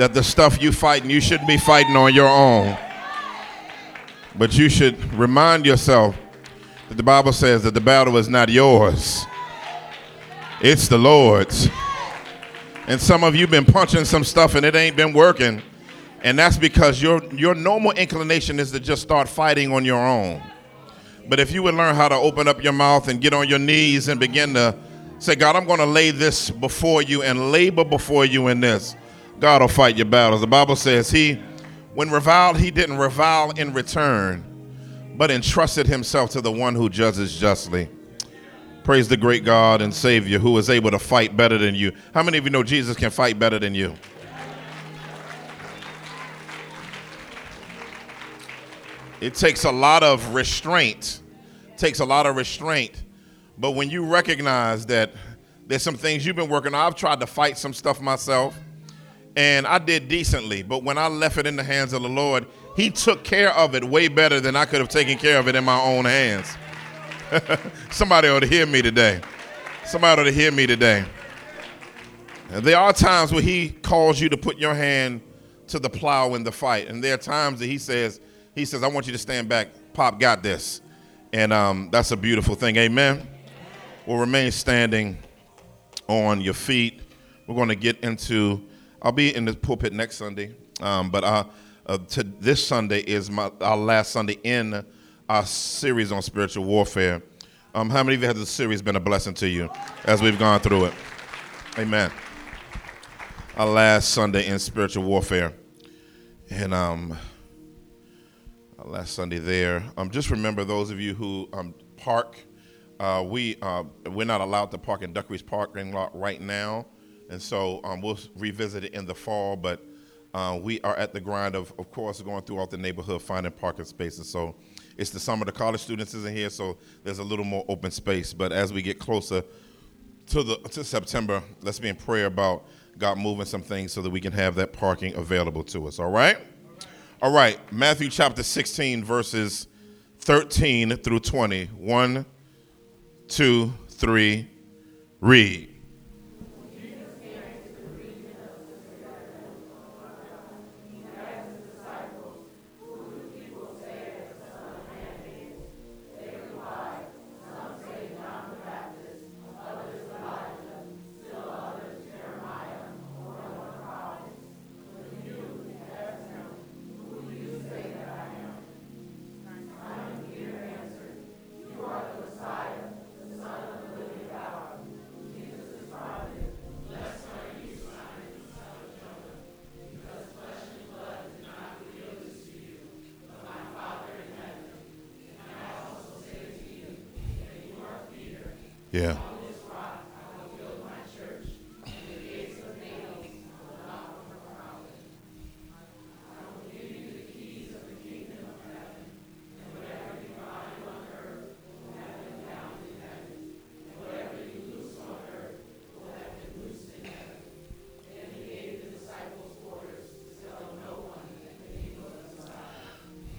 that the stuff you fighting, you shouldn't be fighting on your own. But you should remind yourself that the Bible says that the battle is not yours, it's the Lord's. And some of you been punching some stuff and it ain't been working. And that's because your, your normal inclination is to just start fighting on your own. But if you would learn how to open up your mouth and get on your knees and begin to say, God, I'm going to lay this before you and labor before you in this. God will fight your battles. The Bible says he, when reviled, he didn't revile in return, but entrusted himself to the one who judges justly. Praise the great God and Savior who is able to fight better than you. How many of you know Jesus can fight better than you? It takes a lot of restraint. Takes a lot of restraint. But when you recognize that there's some things you've been working on, I've tried to fight some stuff myself and I did decently. But when I left it in the hands of the Lord, He took care of it way better than I could have taken care of it in my own hands. Somebody ought to hear me today. Somebody ought to hear me today. There are times where He calls you to put your hand to the plow in the fight, and there are times that He says, He says, "I want you to stand back. Pop got this," and um, that's a beautiful thing. Amen. We'll remain standing on your feet. We're going to get into I'll be in the pulpit next Sunday, um, but uh, to, this Sunday is my, our last Sunday in our series on spiritual warfare. Um, how many of you has this series been a blessing to you as we've gone through it? Amen. Our last Sunday in spiritual warfare, and um, our last Sunday there. Um, just remember those of you who um, park. Uh, we uh, we're not allowed to park in Duck Reach parking lot right now. And so um, we'll revisit it in the fall, but uh, we are at the grind of, of course, going throughout the neighborhood finding parking spaces. So it's the summer. The college students isn't here, so there's a little more open space. But as we get closer to the to September, let's be in prayer about God moving some things so that we can have that parking available to us. All right. All right. Matthew chapter 16, verses 13 through 20. One, two, three, read. Yeah.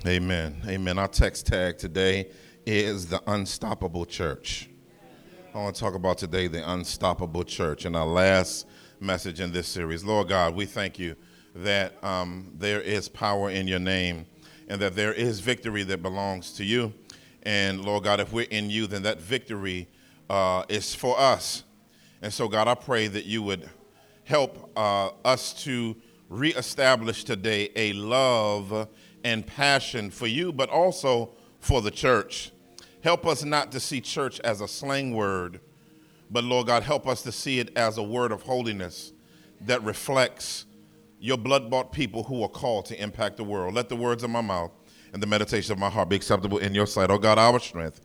Amen. Amen. Our text tag today is the unstoppable church. I want to talk about today the unstoppable church and our last message in this series. Lord God, we thank you that um, there is power in your name and that there is victory that belongs to you. And Lord God, if we're in you, then that victory uh, is for us. And so, God, I pray that you would help uh, us to reestablish today a love and passion for you, but also for the church. Help us not to see church as a slang word, but Lord God, help us to see it as a word of holiness that reflects your blood bought people who are called to impact the world. Let the words of my mouth and the meditation of my heart be acceptable in your sight. Oh God, our strength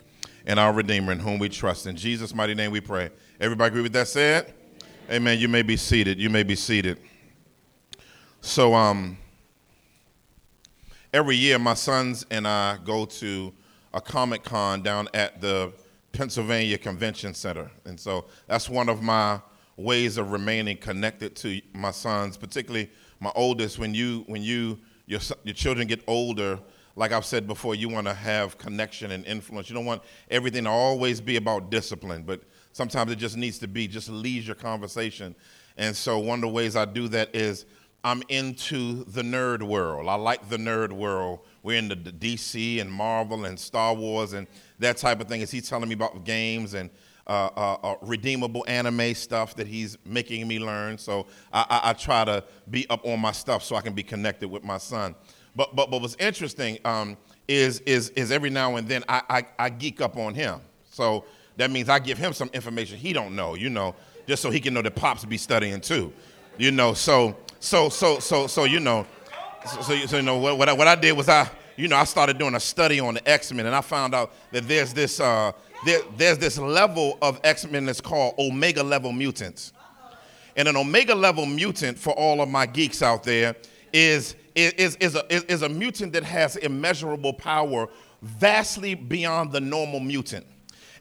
and our Redeemer in whom we trust. In Jesus' mighty name we pray. Everybody agree with that said? Amen. You may be seated. You may be seated. So, um, every year my sons and I go to a Comic Con down at the Pennsylvania Convention Center. And so that's one of my ways of remaining connected to my sons, particularly my oldest. When you, when you, your, your children get older, like I've said before, you want to have connection and influence. You don't want everything to always be about discipline, but sometimes it just needs to be just leisure conversation. And so one of the ways I do that is I'm into the nerd world. I like the nerd world. We're into the DC and Marvel and Star Wars and that type of thing. Is he telling me about games and uh, uh, uh, redeemable anime stuff that he's making me learn? So I, I, I, try to be up on my stuff so I can be connected with my son. But but but what's interesting um, is is is every now and then I, I I geek up on him. So that means I give him some information he don't know. You know, just so he can know that pops be studying too. You know, so so so so so you know, so, so, so you know what what I, what I did was I you know I started doing a study on the X Men and I found out that there's this uh, there, there's this level of X Men that's called Omega level mutants, and an Omega level mutant for all of my geeks out there is is, is, a, is a mutant that has immeasurable power vastly beyond the normal mutant.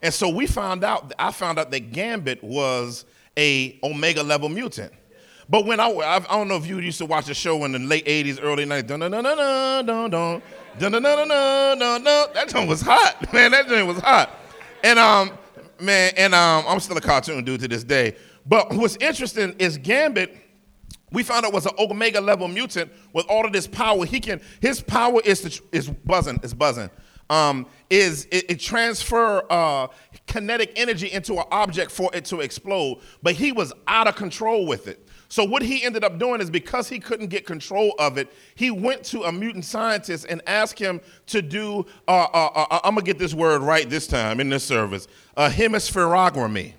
And so we found out, I found out that Gambit was a Omega level mutant. But when I, I don't know if you used to watch the show in the late 80s, early 90s, dun dun dun dun dun dun dun dun dun dun dun dun. That joint was hot, man. That joint was hot. And um, man, and um, I'm still a cartoon dude to this day. But what's interesting is Gambit we found out was an omega level mutant with all of this power. He can his power is to, is buzzing is buzzing. Um, is it, it transfer uh, kinetic energy into an object for it to explode, but he was out of control with it. So what he ended up doing is because he couldn't get control of it, he went to a mutant scientist and asked him to do. Uh, uh, uh I'm gonna get this word right this time in this service. A hemispherography,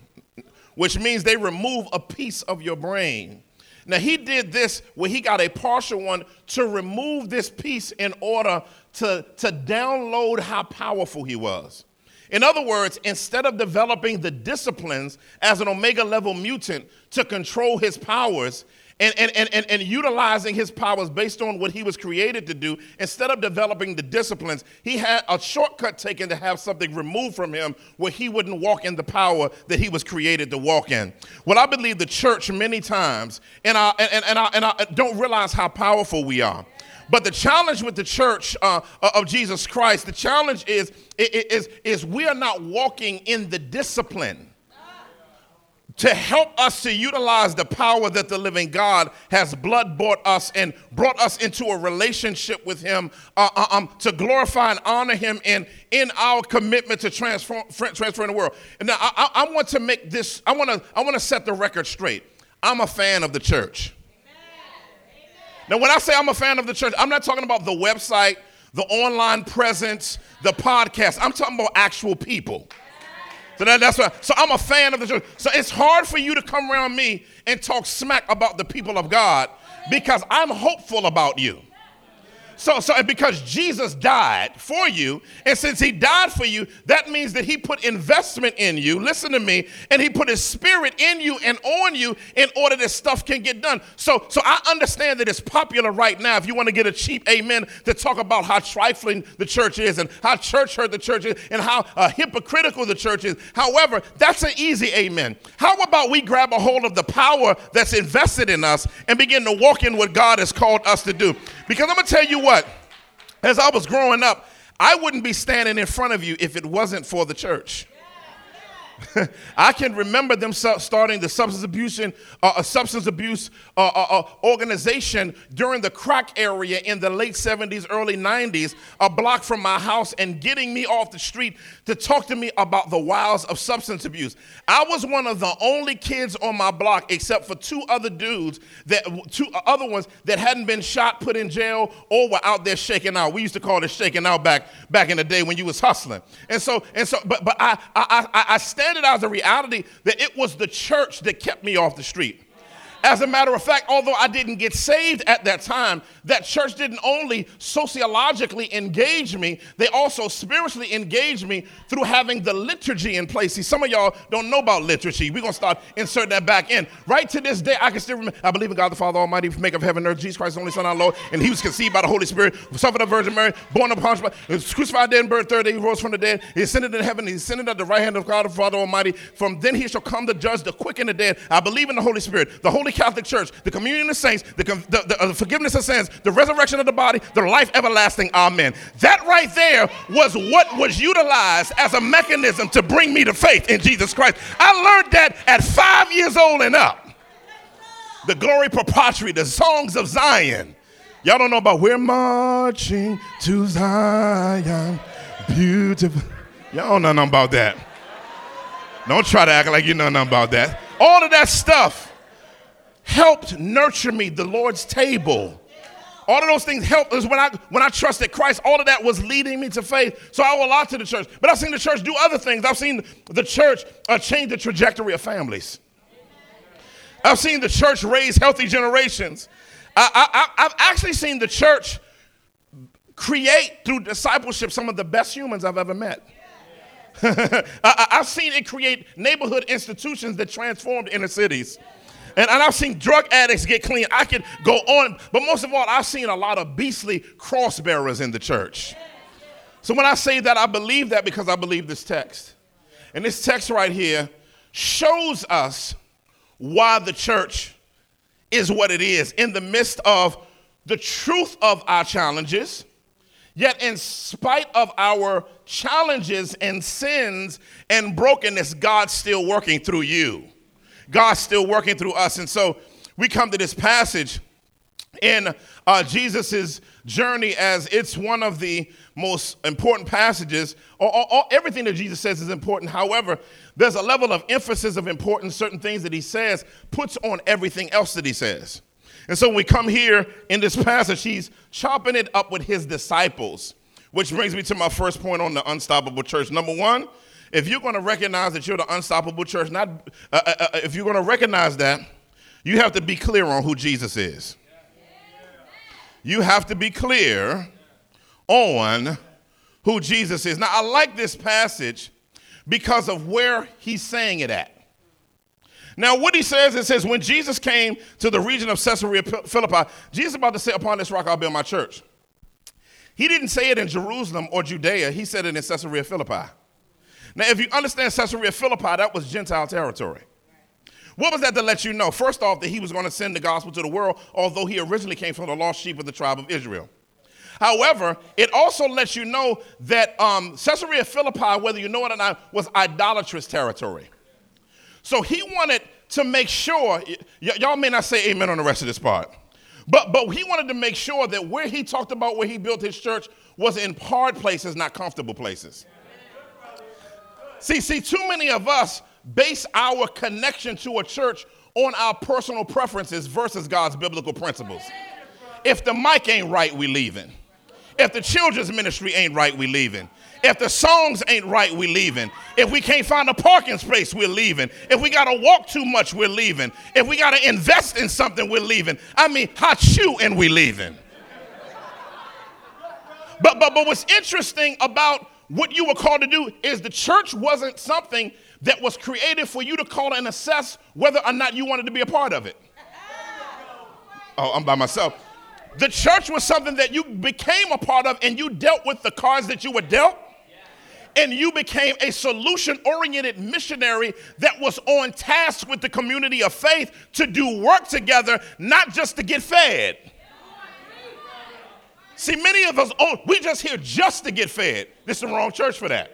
which means they remove a piece of your brain now, he did this where he got a partial one to remove this piece in order to, to download how powerful he was. In other words, instead of developing the disciplines as an omega level mutant to control his powers, and, and, and, and, and utilizing his powers based on what he was created to do, instead of developing the disciplines, he had a shortcut taken to have something removed from him where he wouldn't walk in the power that he was created to walk in. Well, I believe the church many times, and I, and, and, I, and I don't realize how powerful we are. But the challenge with the church uh, of Jesus Christ, the challenge is, is, is we are not walking in the discipline to help us to utilize the power that the living God has blood bought us and brought us into a relationship with Him uh, uh, um, to glorify and honor Him in, in our commitment to transform, transform the world. And now I, I, want to make this, I want to, I want to set the record straight. I'm a fan of the church. Now, when I say I'm a fan of the church, I'm not talking about the website, the online presence, the podcast. I'm talking about actual people. So that, that's why. So I'm a fan of the church. So it's hard for you to come around me and talk smack about the people of God because I'm hopeful about you. So, so because Jesus died for you, and since he died for you, that means that he put investment in you. Listen to me, and he put his spirit in you and on you in order that stuff can get done. So, so I understand that it's popular right now. If you want to get a cheap amen to talk about how trifling the church is and how church hurt the church is and how uh, hypocritical the church is. However, that's an easy amen. How about we grab a hold of the power that's invested in us and begin to walk in what God has called us to do? Because I'm to tell you what, as I was growing up, I wouldn't be standing in front of you if it wasn't for the church. I can remember them starting the substance abuse, uh, substance abuse uh, uh, uh, organization during the crack area in the late 70s, early 90s, a block from my house, and getting me off the street to talk to me about the wiles of substance abuse. I was one of the only kids on my block, except for two other dudes that two other ones that hadn't been shot, put in jail, or were out there shaking out. We used to call it shaking out back back in the day when you was hustling. And so and so, but but I I I, I stand it as a reality that it was the church that kept me off the street. As a matter of fact, although I didn't get saved at that time, that church didn't only sociologically engage me, they also spiritually engaged me through having the liturgy in place. See, some of y'all don't know about liturgy. We're going to start inserting that back in. Right to this day, I can still remember, I believe in God the Father Almighty, maker of heaven and earth, Jesus Christ, only Son, our Lord, and he was conceived by the Holy Spirit, suffered of Virgin Mary, born of Pontius crucified, dead, and buried, third day, he rose from the dead, he ascended into heaven, he ascended at the right hand of God the Father Almighty. From then he shall come to judge the quick and the dead. I believe in the Holy Spirit, the Holy Catholic Church, the communion of saints, the, the, the, uh, the forgiveness of sins, the resurrection of the body, the life everlasting. Amen. That right there was what was utilized as a mechanism to bring me to faith in Jesus Christ. I learned that at five years old and up. The Gloria Patri, the songs of Zion. Y'all don't know about we're marching to Zion, beautiful. Y'all don't know nothing about that. Don't try to act like you know nothing about that. All of that stuff helped nurture me, the Lord's table. All of those things helped us when I when I trusted Christ. All of that was leading me to faith. So I owe a lot to the church. But I've seen the church do other things. I've seen the church uh, change the trajectory of families. I've seen the church raise healthy generations. I, I, I've actually seen the church create through discipleship some of the best humans I've ever met. I, have seen it create neighborhood institutions that transformed inner cities. And, and I've seen drug addicts get clean. I could go on, but most of all, I've seen a lot of beastly cross bearers in the church. So when I say that, I believe that because I believe this text. And this text right here shows us why the church is what it is in the midst of the truth of our challenges. Yet, in spite of our challenges and sins and brokenness, God's still working through you. God's still working through us. And so we come to this passage in uh, Jesus' journey as it's one of the most important passages. All, all, everything that Jesus says is important. However, there's a level of emphasis of importance, certain things that he says puts on everything else that he says. And so when we come here in this passage, he's chopping it up with his disciples, which brings me to my first point on the unstoppable church. Number one, if you're going to recognize that you're the unstoppable church, not uh, uh, uh, if you're going to recognize that, you have to be clear on who Jesus is. You have to be clear on who Jesus is. Now, I like this passage because of where he's saying it at. Now, what he says, it says, when Jesus came to the region of Caesarea Philippi, Jesus about to say, Upon this rock I'll build my church. He didn't say it in Jerusalem or Judea, he said it in Caesarea Philippi. Now, if you understand Caesarea Philippi, that was Gentile territory. What was that to let you know? First off, that he was going to send the gospel to the world, although he originally came from the lost sheep of the tribe of Israel. However, it also lets you know that um, Caesarea Philippi, whether you know it or not, was idolatrous territory. So he wanted to make sure, y- y'all may not say amen on the rest of this part, but, but he wanted to make sure that where he talked about where he built his church was in hard places, not comfortable places. See, see, too many of us base our connection to a church on our personal preferences versus God's biblical principles. If the mic ain't right, we leaving. If the children's ministry ain't right, we leaving. If the songs ain't right, we leaving. If we can't find a parking space, we're leaving. If we gotta walk too much, we're leaving. If we gotta invest in something, we're leaving. I mean, hot shoe and we leaving. But but but what's interesting about what you were called to do is the church wasn't something that was created for you to call and assess whether or not you wanted to be a part of it. Oh, I'm by myself. The church was something that you became a part of and you dealt with the cards that you were dealt. And you became a solution oriented missionary that was on task with the community of faith to do work together, not just to get fed. See, many of us, oh, we just here just to get fed. This is the wrong church for that.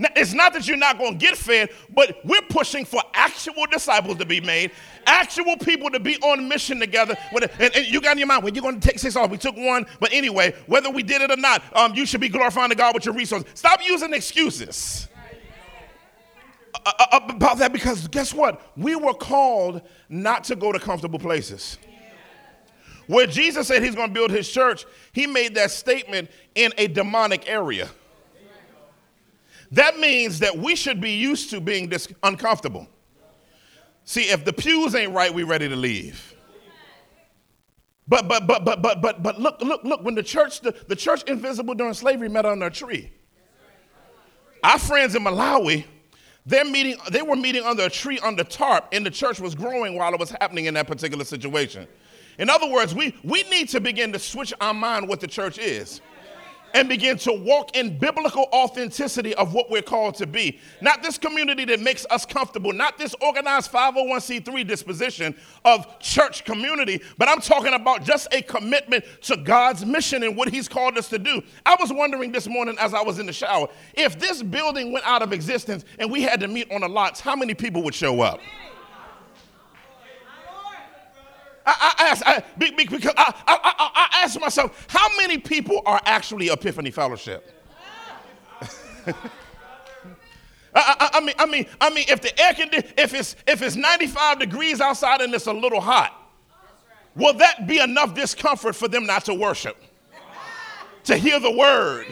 Now, it's not that you're not going to get fed, but we're pushing for actual disciples to be made, actual people to be on mission together. And, and you got in your mind, when you're going to take six off. We took one, but anyway, whether we did it or not, um, you should be glorifying the God with your resources. Stop using excuses uh, uh, about that because guess what? We were called not to go to comfortable places. Where Jesus said he's going to build his church, he made that statement in a demonic area. That means that we should be used to being dis- uncomfortable. See, if the pews ain't right, we ready to leave. But but but but but but but look look look when the church the, the church invisible during slavery met under a tree. Our friends in Malawi, they're meeting, they were meeting under a tree under tarp, and the church was growing while it was happening in that particular situation. In other words, we, we need to begin to switch our mind what the church is and begin to walk in biblical authenticity of what we're called to be. Not this community that makes us comfortable, not this organized 501c3 disposition of church community, but I'm talking about just a commitment to God's mission and what He's called us to do. I was wondering this morning as I was in the shower if this building went out of existence and we had to meet on the lots, how many people would show up? I, I asked, I, because I, I, I asked myself, how many people are actually Epiphany Fellowship? I, I, mean, I mean, I mean, if the air condition, if it's if it's 95 degrees outside and it's a little hot, will that be enough discomfort for them not to worship, to hear the word?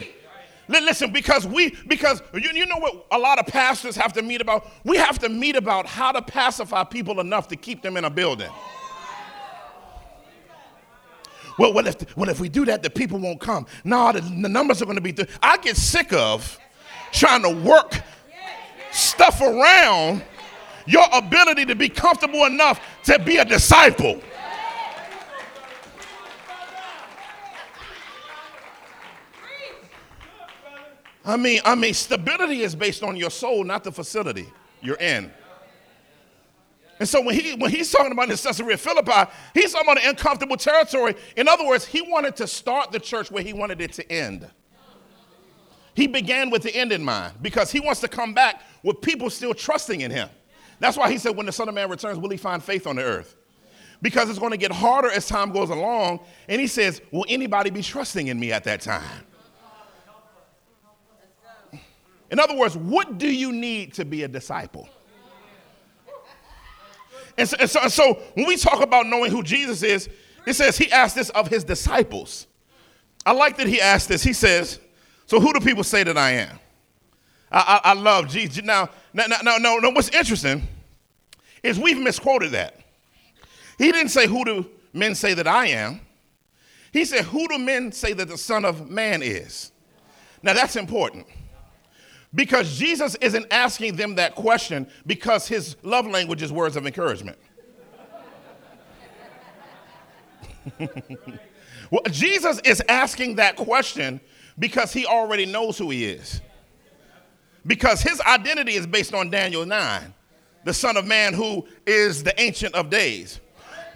Listen, because we, because you, you know what a lot of pastors have to meet about? We have to meet about how to pacify people enough to keep them in a building. Well, what if, well, if we do that, the people won't come. No, the, the numbers are going to be. Th- I get sick of trying to work stuff around your ability to be comfortable enough to be a disciple. I mean, I mean, stability is based on your soul, not the facility you're in. And so when, he, when he's talking about Caesarea Philippi, he's talking about uncomfortable territory. In other words, he wanted to start the church where he wanted it to end. He began with the end in mind because he wants to come back with people still trusting in him. That's why he said, when the Son of Man returns, will he find faith on the earth? Because it's going to get harder as time goes along. And he says, will anybody be trusting in me at that time? In other words, what do you need to be a disciple? And so, and so, and so when we talk about knowing who Jesus is, it says he asked this of his disciples. I like that he asked this. He says, So who do people say that I am? I, I, I love Jesus. Now, now, now, now, now, what's interesting is we've misquoted that. He didn't say, Who do men say that I am? He said, Who do men say that the Son of Man is? Now, that's important. Because Jesus isn't asking them that question because his love language is words of encouragement. well, Jesus is asking that question because he already knows who he is. Because his identity is based on Daniel 9, the Son of Man who is the Ancient of Days.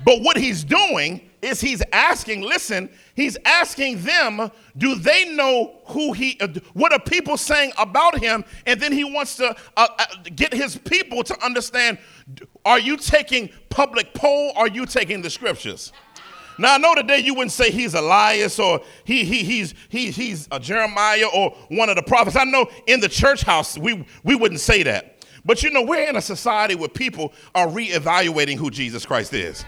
But what he's doing is he's asking, listen, he's asking them, do they know who he, uh, what are people saying about him? And then he wants to uh, uh, get his people to understand, are you taking public poll? Are you taking the scriptures? Now I know today you wouldn't say he's Elias or he, he, he's, he, he's a Jeremiah or one of the prophets. I know in the church house we, we wouldn't say that. But you know, we're in a society where people are reevaluating who Jesus Christ is.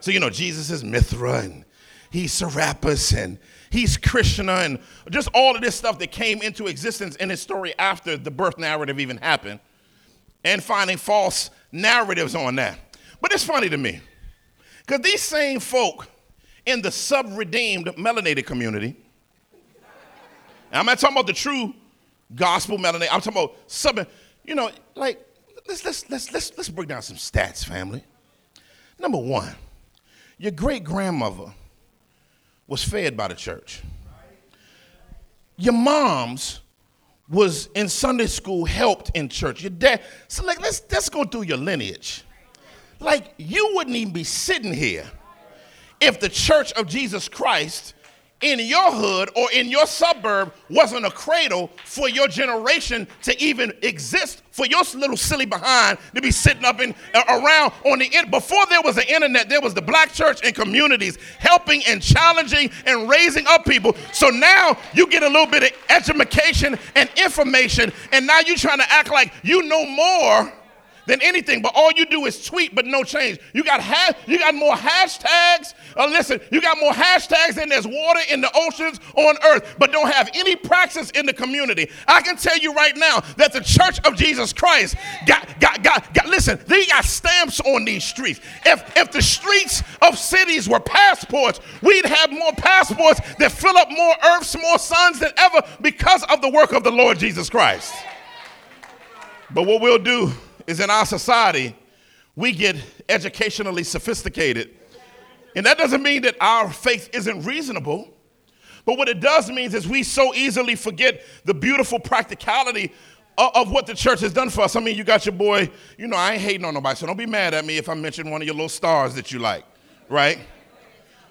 So, you know, Jesus is Mithra and he's Serapis and he's Krishna and just all of this stuff that came into existence in his story after the birth narrative even happened and finding false narratives on that. But it's funny to me because these same folk in the sub redeemed melanated community, I'm not talking about the true gospel melanated, I'm talking about sub, you know, like, let's, let's, let's, let's, let's break down some stats, family. Number one, your great grandmother was fed by the church. Your mom's was in Sunday school, helped in church. Your dad, so like let's let's go through your lineage. Like you wouldn't even be sitting here if the church of Jesus Christ in your hood or in your suburb wasn't a cradle for your generation to even exist for your little silly behind to be sitting up in uh, around on the in, before there was the internet there was the black church and communities helping and challenging and raising up people. So now you get a little bit of education and information and now you're trying to act like you know more than anything. But all you do is tweet, but no change. You got ha- you got more hashtags. Uh, listen, you got more hashtags than there's water in the oceans on earth, but don't have any praxis in the community. I can tell you right now that the Church of Jesus Christ got got got, got listen. They got stamps on these streets. If if the streets of cities were passports, we'd have more passports that fill up more earths, more suns than ever because of the work of the Lord Jesus Christ. But what we'll do is in our society, we get educationally sophisticated. And that doesn't mean that our faith isn't reasonable. But what it does mean is we so easily forget the beautiful practicality of, of, what the church has done for us. I mean, you got your boy, you know, I ain't hating on nobody, so don't be mad at me if I mention one of your little stars that you like, right?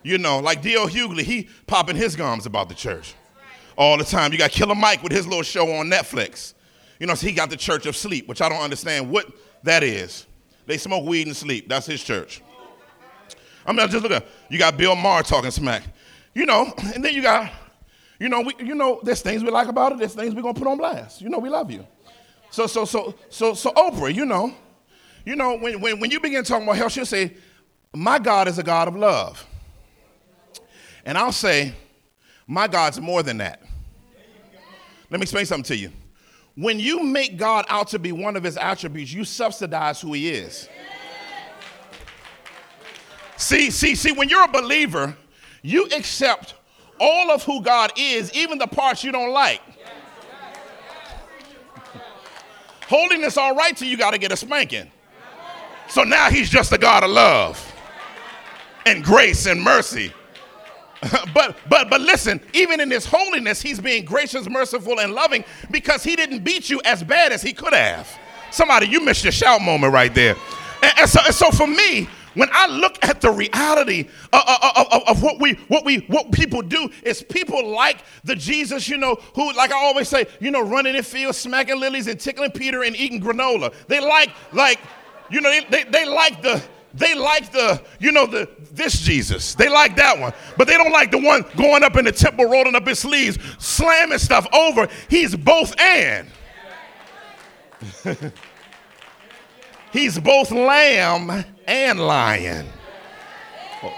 You know, like D.L. Hughley, he popping his gums about the church all the time. You got Killer Mike with his little show on Netflix. You know, so he got the church of sleep, which I don't understand what that is. They smoke weed and sleep. That's his church. I mean, just look at you got Bill Maher talking smack. You know, and then you got, you know, we, you know, there's things we like about it. There's things we're gonna put on blast. You know, we love you. So, so, so, so, so Oprah, you know, you know, when, when, when you begin talking about hell, she'll say, My God is a God of love. And I'll say, My God's more than that. Let me explain something to you. When you make God out to be one of his attributes, you subsidize who he is. See, see, see, when you're a believer, you accept all of who God is, even the parts you don't like. Holiness all right till you got to get a spanking. So now he's just a God of love and grace and mercy. but but but listen, even in his holiness, he's being gracious, merciful, and loving because he didn't beat you as bad as he could have. Somebody, you missed your shout moment right there. And, and so, and so for me, when I look at the reality of, of, of, what we what we what people do is people like the Jesus, you know, who like I always say, you know, running in fields, smacking lilies and tickling Peter and eating granola. They like like you know they, they, they like the they like the, you know, the this Jesus. They like that one. But they don't like the one going up in the temple, rolling up his sleeves, slamming stuff over. He's both and. He's both lamb and lion.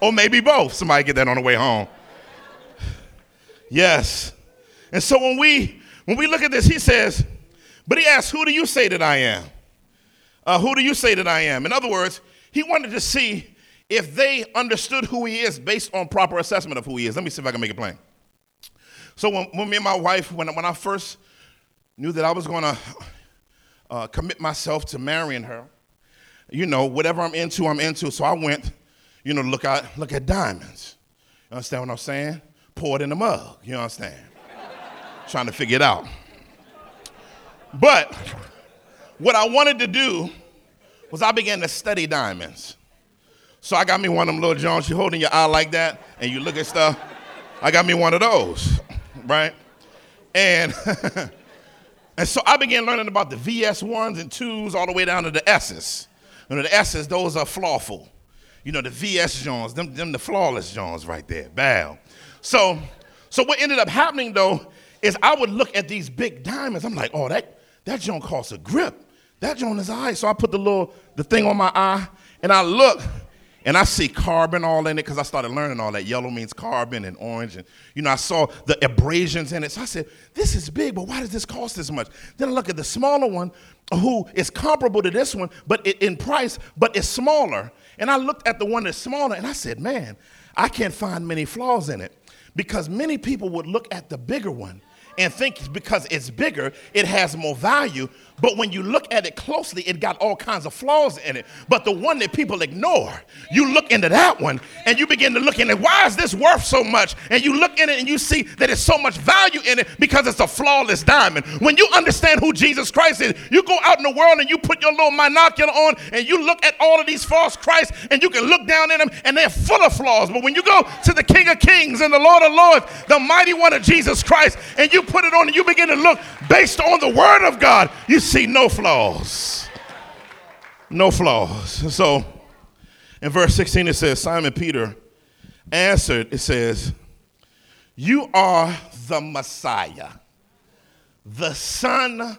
or maybe both. Somebody get that on the way home. Yes. And so when we when we look at this, he says, but he asks, Who do you say that I am? Uh, who do you say that I am? In other words, he wanted to see if they understood who he is based on proper assessment of who he is. Let me see if I can make it plain. So when, when me and my wife, when, when I first knew that I was going to uh, commit myself to marrying her, you know, whatever I'm into, I'm into. So I went, you know, look at look at diamonds. You understand what I'm saying? Pour it in the mug. You understand? Trying to figure it out. But what I wanted to do was I began to study diamonds. So I got me one of them little Jones you hold in your eye like that and you look at stuff. I got me one of those, right? And and so I began learning about the VS ones and twos all the way down to the S's. You know, the S's, those are flawful. You know, the VS Jones, them, them the flawless Jones right there. Bow. So, so what ended up happening though is I would look at these big diamonds. I'm like, oh, that that joint costs a grip. That joint is eye. So I put the little the thing on my eye and I look and I see carbon all in it because I started learning all that. Yellow means carbon and orange. And, you know, I saw the abrasions in it. So I said, this is big, but why does this cost this much? Then I look at the smaller one who is comparable to this one, but it, in price, but it's smaller. And I looked at the one that's smaller and I said, man, I can't find many flaws in it because many people would look at the bigger one and think because it's bigger, it has more value. But when you look at it closely, it got all kinds of flaws in it. But the one that people ignore, you look into that one and you begin to look in it. Why is this worth so much? And you look in it and you see that it's so much value in it because it's a flawless diamond. When you understand who Jesus Christ is, you go out in the world and you put your little monocular on and you look at all of these false Christs and you can look down in them and they're full of flaws. But when you go to the King of Kings and the Lord of Lords, the mighty one of Jesus Christ, and you put it on and you begin to look based on the word of God, you see no flaws. No flaws. So in verse 16 it says, Simon Peter answered, it says, You are the Messiah, the Son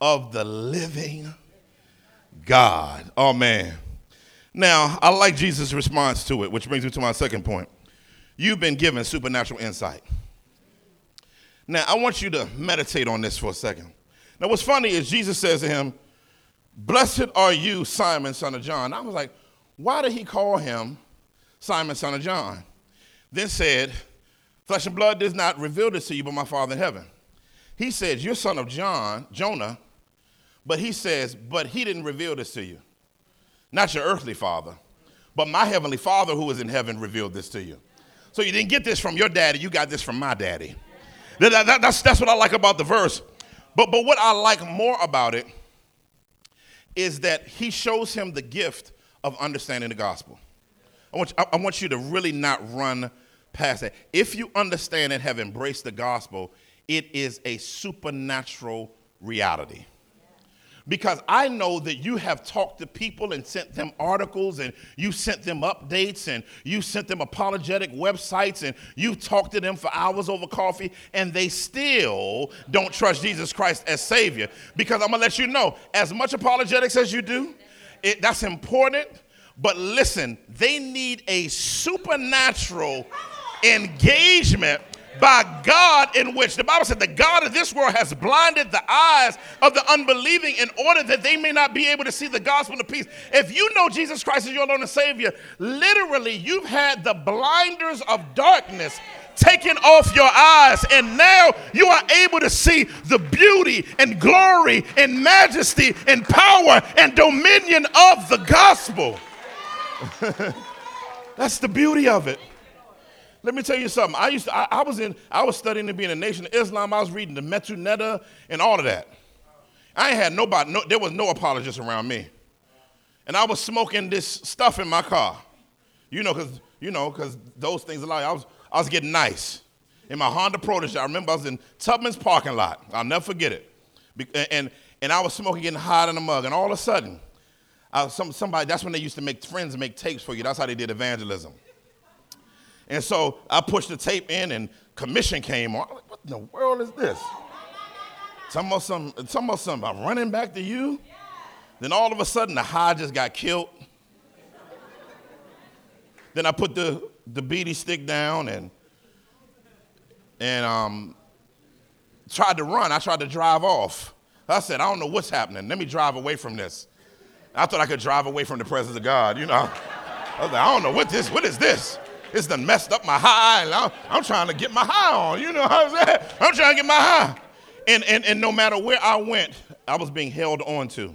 of the living God. Oh, man. Now, I like Jesus' response to it, which brings me to my second point. You've been given supernatural insight. Now, I want you to meditate on this for a second. Now, what's funny is Jesus says to him, Blessed are you, Simon, son of John. I was like, why did he call him Simon, son of John? Then said, Flesh and blood does not reveal this to you, but my Father in heaven. He says, You're son of John, Jonah, but he says, But he didn't reveal this to you. Not your earthly father, but my heavenly Father who is in heaven revealed this to you. So you didn't get this from your daddy, you got this from my daddy. That, that, that's, that's what I like about the verse. But, but what I like more about it is that he shows him the gift of understanding the gospel. I want, you, I want you to really not run past that. If you understand and have embraced the gospel, it is a supernatural reality because I know that you have talked to people and sent them articles and you sent them updates and you sent them apologetic websites and you've talked to them for hours over coffee and they still don't trust Jesus Christ as Savior. Because I'm going to let you know, as much apologetics as you do, it, that's important. But listen, they need a supernatural engagement by God, in which the Bible said the God of this world has blinded the eyes of the unbelieving in order that they may not be able to see the gospel of peace. If you know Jesus Christ as your Lord and Savior, literally you've had the blinders of darkness taken off your eyes, and now you are able to see the beauty and glory and majesty and power and dominion of the gospel. That's the beauty of it. Let me tell you something. I used to, I, I, was in, I was studying to be in the Nation of Islam. I was reading the Metu Neter and all of that. I had nobody, no, there was no apologists around me. And I was smoking this stuff in my car. You know, because, you know, because those things allow I was, I was getting nice. In my Honda Protege, I remember I was in Tubman's parking lot. I'll never forget it. And, and I was smoking, getting hot in the mug. And all of a sudden, some, somebody, that's when they used to make friends and make tapes for you. That's how they did evangelism. And so I pushed the tape in and Commissioned came on. Like, what in the world is this? Some of some, some of some, I'm running back to you. Then all of a sudden the high just got killed. then I put the, the beady stick down and and um, tried to run. I tried to drive off. I said, I don't know what's happening. Let me drive away from this. I thought I could drive away from the presence of God, you know. I was like, I don't know what this, what is this? It's done messed up my high. I'm, I'm trying to get my high on. You know what I'm saying? I'm trying to get my high. And, and, and no matter where I went, I was being held on to.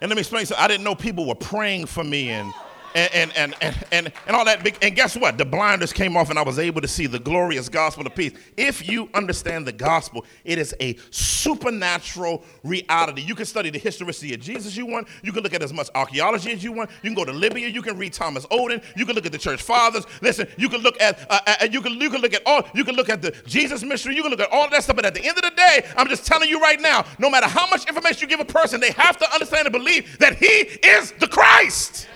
And let me explain something. I didn't know people were praying for me and and, and, and, and, and all that. And guess what? The blinders came off and I was able to see the glorious gospel of peace. If you understand the gospel, it is a supernatural reality. You can study the historicity of Jesus you want. You can look at as much archaeology as you want. You can go to Libya. You can read Thomas Oden. You can look at the church fathers. Listen, you can look at, uh, uh, you, can, you can look at all, you can look at the Jesus mystery. You can look at all that stuff. But at the end of the day, I'm just telling you right now, no matter how much information you give a person, they have to understand and believe that he is the Christ.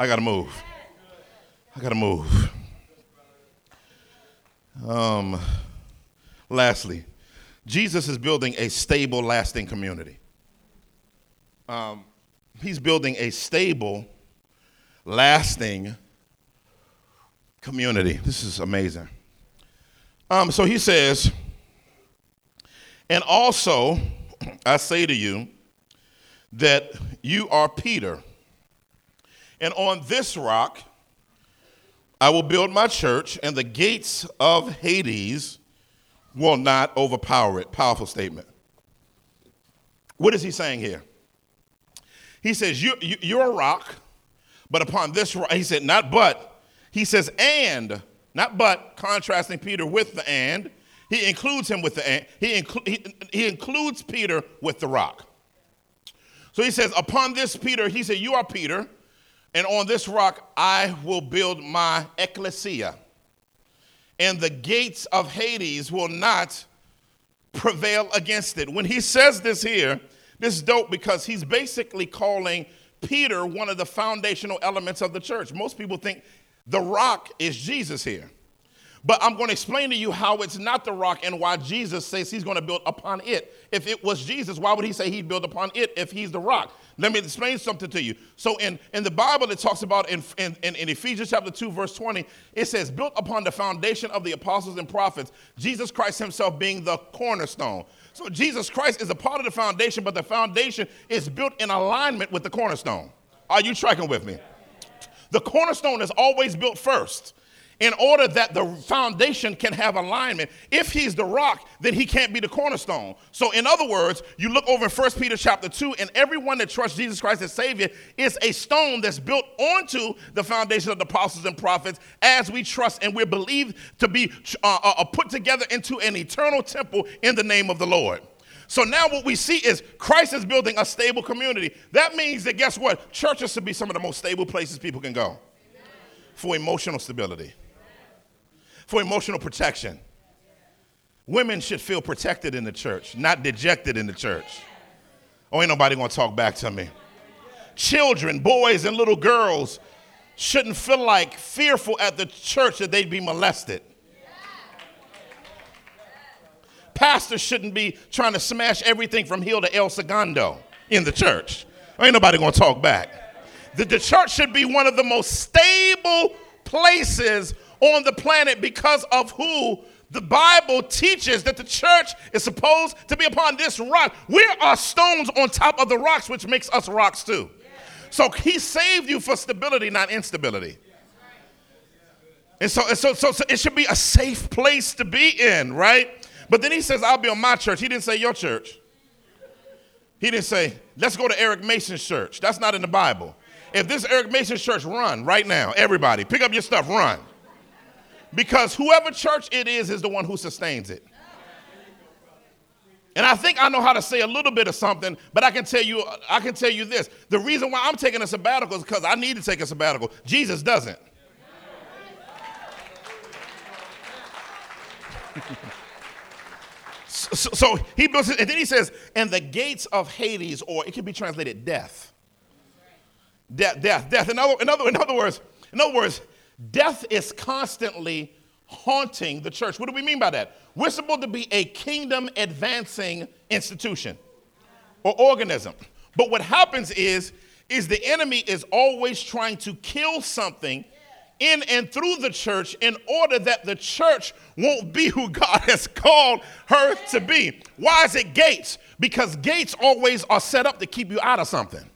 I got to move. I got to move. Um, lastly, Jesus is building a stable, lasting community. Um, he's building a stable, lasting community. This is amazing. Um, so he says, and also I say to you that you are Peter and on this rock I will build my church, and the gates of Hades will not overpower it. Powerful statement. What is he saying here? He says, you, you, You're a rock, but upon this rock, he said, Not but. He says, And, not but, contrasting Peter with the and. He includes him with the and. He, he, he includes Peter with the rock. So he says, Upon this, Peter, he said, You are Peter and on this rock I will build my ecclesia. And the gates of Hades will not prevail against it. When he says this here, this is dope because he's basically calling Peter one of the foundational elements of the church. Most people think the rock is Jesus here. But I'm going to explain to you how it's not the rock and why Jesus says he's going to build upon it. If it was Jesus, why would he say he'd build upon it if he's the rock? Let me explain something to you. So in, in the Bible, it talks about in, in, in Ephesians chapter 2, verse 20, it says, built upon the foundation of the apostles and prophets, Jesus Christ himself being the cornerstone. So Jesus Christ is a part of the foundation, but the foundation is built in alignment with the cornerstone. Are you tracking with me? The cornerstone is always built first in order that the foundation can have alignment. If he's the rock, then he can't be the cornerstone. So, in other words, you look over in 1 Peter chapter 2, and everyone that trusts Jesus Christ as Savior is a stone that's built onto the foundation of the apostles and prophets as we trust and we're believed to be uh, uh, uh, put together into an eternal temple in the name of the Lord. So now what we see is Christ is building a stable community. That means that guess what? Churches should be some of the most stable places people can go for emotional stability for emotional protection. Women should feel protected in the church, not dejected in the church. Oh, ain't nobody gonna talk back to me. Children, boys, and little girls shouldn't feel like fearful at the church that they'd be molested. Pastors shouldn't be trying to smash everything from here to El Segundo in the church. Oh, ain't nobody gonna talk back. The, the church should be one of the most stable places on the planet because of who the Bible teaches that the church is supposed to be upon this rock. We are stones on top of the rocks, which makes us rocks too. So he saved you for stability, not instability. And so, so, so, so it should be a safe place to be in, right? But then he says, I'll be on my church. He didn't say your church. He didn't say, let's go to Eric Mason's church. That's not in the Bible. If this Eric Mason's church, run right now. Everybody, pick up your stuff, run because whoever church it is is the one who sustains it. And I think I know how to say a little bit of something, but I can tell you, I can tell you this. The reason why I'm taking a sabbatical is because I need to take a sabbatical. Jesus doesn't. so, so, he builds it, and then he says, and the gates of Hades, or it can be translated death. Death, death, death. In other, in other, in other words, in other words, Death is constantly haunting the church. What do we mean by that? We're supposed to be a kingdom advancing institution or organism. But what happens is is the enemy is always trying to kill something in and through the church in order that the church won't be who God has called her to be. Why is it gates? Because gates always are set up to keep you out of something.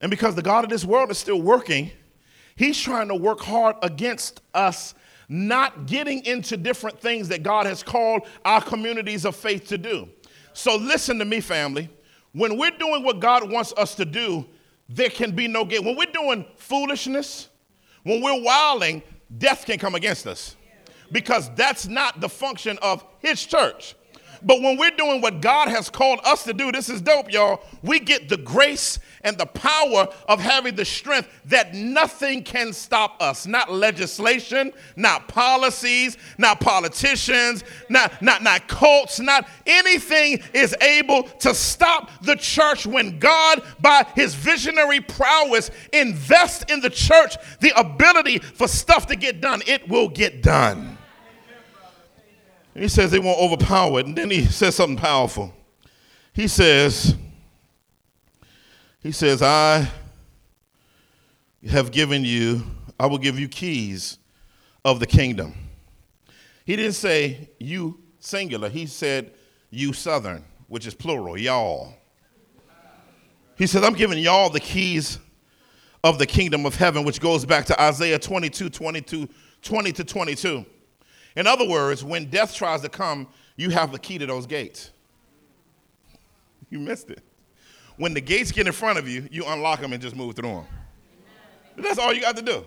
And because the God of this world is still working He's trying to work hard against us not getting into different things that God has called our communities of faith to do. So, listen to me, family. When we're doing what God wants us to do, there can be no gain. When we're doing foolishness, when we're wilding, death can come against us because that's not the function of His church. But when we're doing what God has called us to do, this is dope, y'all. We get the grace and the power of having the strength that nothing can stop us. Not legislation, not policies, not politicians, not, not, not cults, not anything is able to stop the church when God, by his visionary prowess, invests in the church the ability for stuff to get done. It will get done. He says they won't overpower it. And then he says something powerful. He says, he says, I have given you, I will give you keys of the kingdom. He didn't say you singular, he said you southern, which is plural, y'all. He said, I'm giving y'all the keys of the kingdom of heaven, which goes back to Isaiah 22, 22, 20 to 22. In other words, when death tries to come, you have the key to those gates. You missed it. When the gates get in front of you, you unlock them and just move through them. That's all you got to do.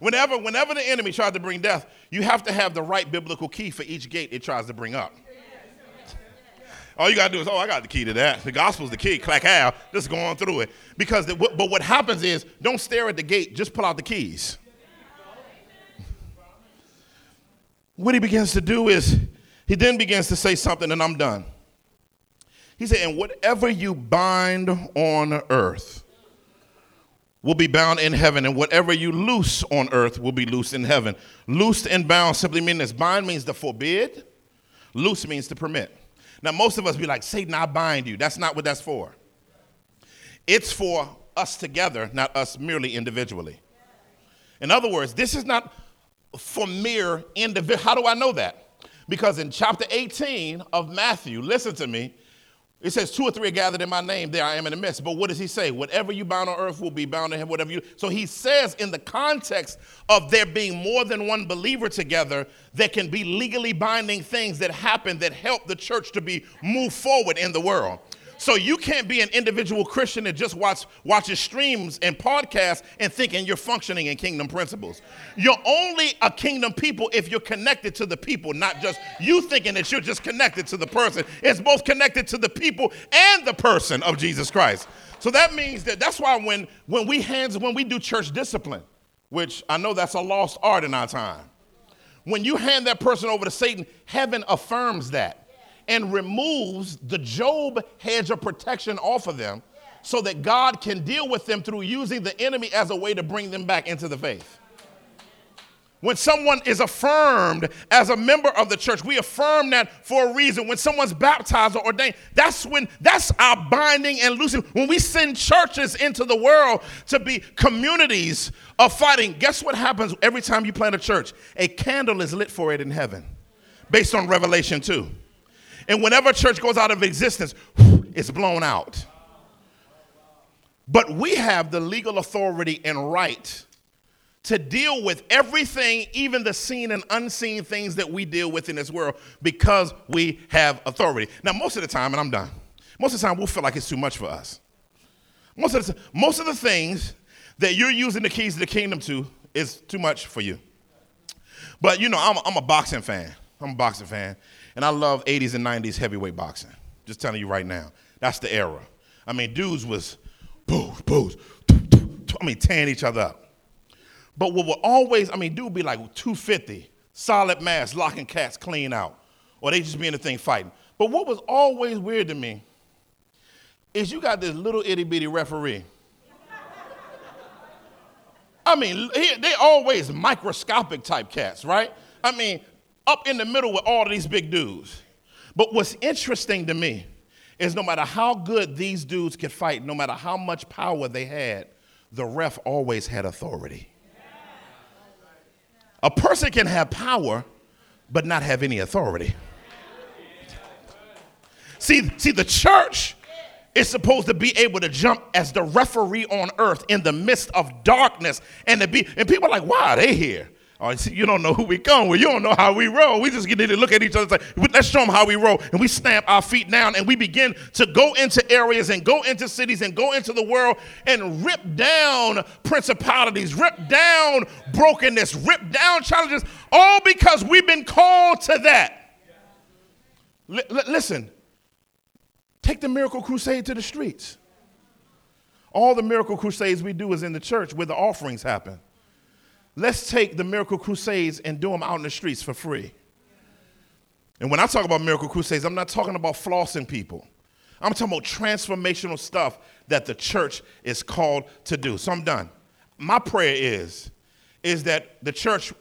Whenever, whenever the enemy tries to bring death, you have to have the right biblical key for each gate it tries to bring up. All you got to do is, oh, I got the key to that. The gospel's the key. Clack out. Just go on through it. Because, the, but what happens is, don't stare at the gate. Just pull out the keys. what he begins to do is he then begins to say something, and I'm done. He said, And whatever you bind on earth will be bound in heaven, and whatever you loose on earth will be loosed in heaven. Loosed and bound simply mean this. Bind means to forbid, loose means to permit. Now, most of us be like, Satan, I bind you. That's not what that's for. It's for us together, not us merely individually. In other words, this is not for mere individual. How do I know that? Because in chapter 18 of Matthew, listen to me, it says, Two or three are gathered in my name, there I am in the midst. But what does he say? Whatever you bound on earth will be bound in heaven, whatever you. So he says, in the context of there being more than one believer together, there can be legally binding things that happen that help the church to be moved forward in the world. So you can't be an individual Christian that just watch, watches streams and podcasts and thinking you're functioning in kingdom principles. You're only a kingdom people if you're connected to the people, not just you thinking that you're just connected to the person. It's both connected to the people and the person of Jesus Christ. So that means that that's why when, when we hands when we do church discipline, which I know that's a lost art in our time. When you hand that person over to Satan, heaven affirms that and removes the Job hedge of protection off of them so that God can deal with them through using the enemy as a way to bring them back into the faith. When someone is affirmed as a member of the church, we affirm that for a reason. When someone's baptized or ordained, that's when that's our binding and loosing. When we send churches into the world to be communities of fighting, guess what happens every time you plant a church? A candle is lit for it in heaven, based on Revelation 2. And whenever church goes out of existence, it's blown out. But we have the legal authority and right to deal with everything, even the seen and unseen things that we deal with in this world, because we have authority. Now, most of the time, and I'm done, most of the time we'll feel like it's too much for us. Most of the, most of the things that you're using the keys of the kingdom to is too much for you. But you know, I'm, I'm a boxing fan. I'm a boxing fan. And I love 80s and 90s heavyweight boxing. Just telling you right now. That's the era. I mean, dudes was booze, booze, I mean, tearing each other up. But what would always, I mean, dude be like 250, solid mass, locking cats clean out. Or they just be in the thing fighting. But what was always weird to me is you got this little itty bitty referee. I mean, they always microscopic type cats, right? I mean, up in the middle with all of these big dudes. But what's interesting to me is no matter how good these dudes could fight, no matter how much power they had, the ref always had authority. A person can have power, but not have any authority. See, see, the church is supposed to be able to jump as the referee on earth in the midst of darkness and to be and people are like, why are they here? Oh, see, you don't know who we going with. You don't know how we roll. We just need to look at each other and say, let's show them how we roll. And we stamp our feet down and we begin to go into areas and go into cities and go into the world and rip down principalities, rip down brokenness, rip down challenges, all because we've been called to that. L- listen, take the Miracle Crusade to the streets. All the Miracle Crusades we do is in the church where the offerings happen. Let's take the Miracle Crusades and do them out in the streets for free. And when I talk about Miracle Crusades, I'm not talking about flossing people. I'm talking about transformational stuff that the church is called to do. So I'm done. My prayer is, is that the church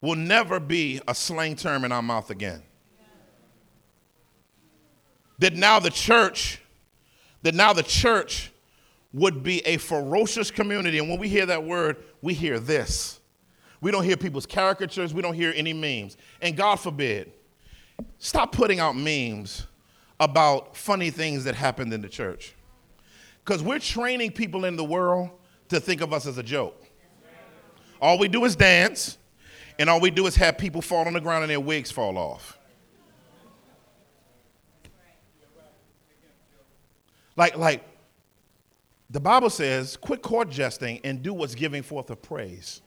will never be a slang term in our mouth again. That now the church, that now the church would be a ferocious community. And when we hear that word, we hear this. We don't hear people's caricatures, we don't hear any memes. And God forbid, stop putting out memes about funny things that happened in the church. Because we're training people in the world to think of us as a joke. All we do is dance, and all we do is have people fall on the ground and their wigs fall off. Like, like the Bible says, quit court jesting and do what's giving forth of praise.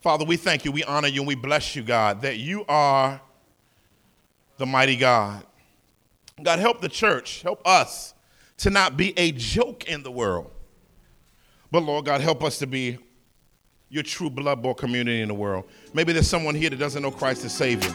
Father, we thank you, we honor you, and we bless you, God, that you are the mighty God. God, help the church, help us to not be a joke in the world. But Lord God, help us to be your true blood bought community in the world. Maybe there's someone here that doesn't know Christ as Savior.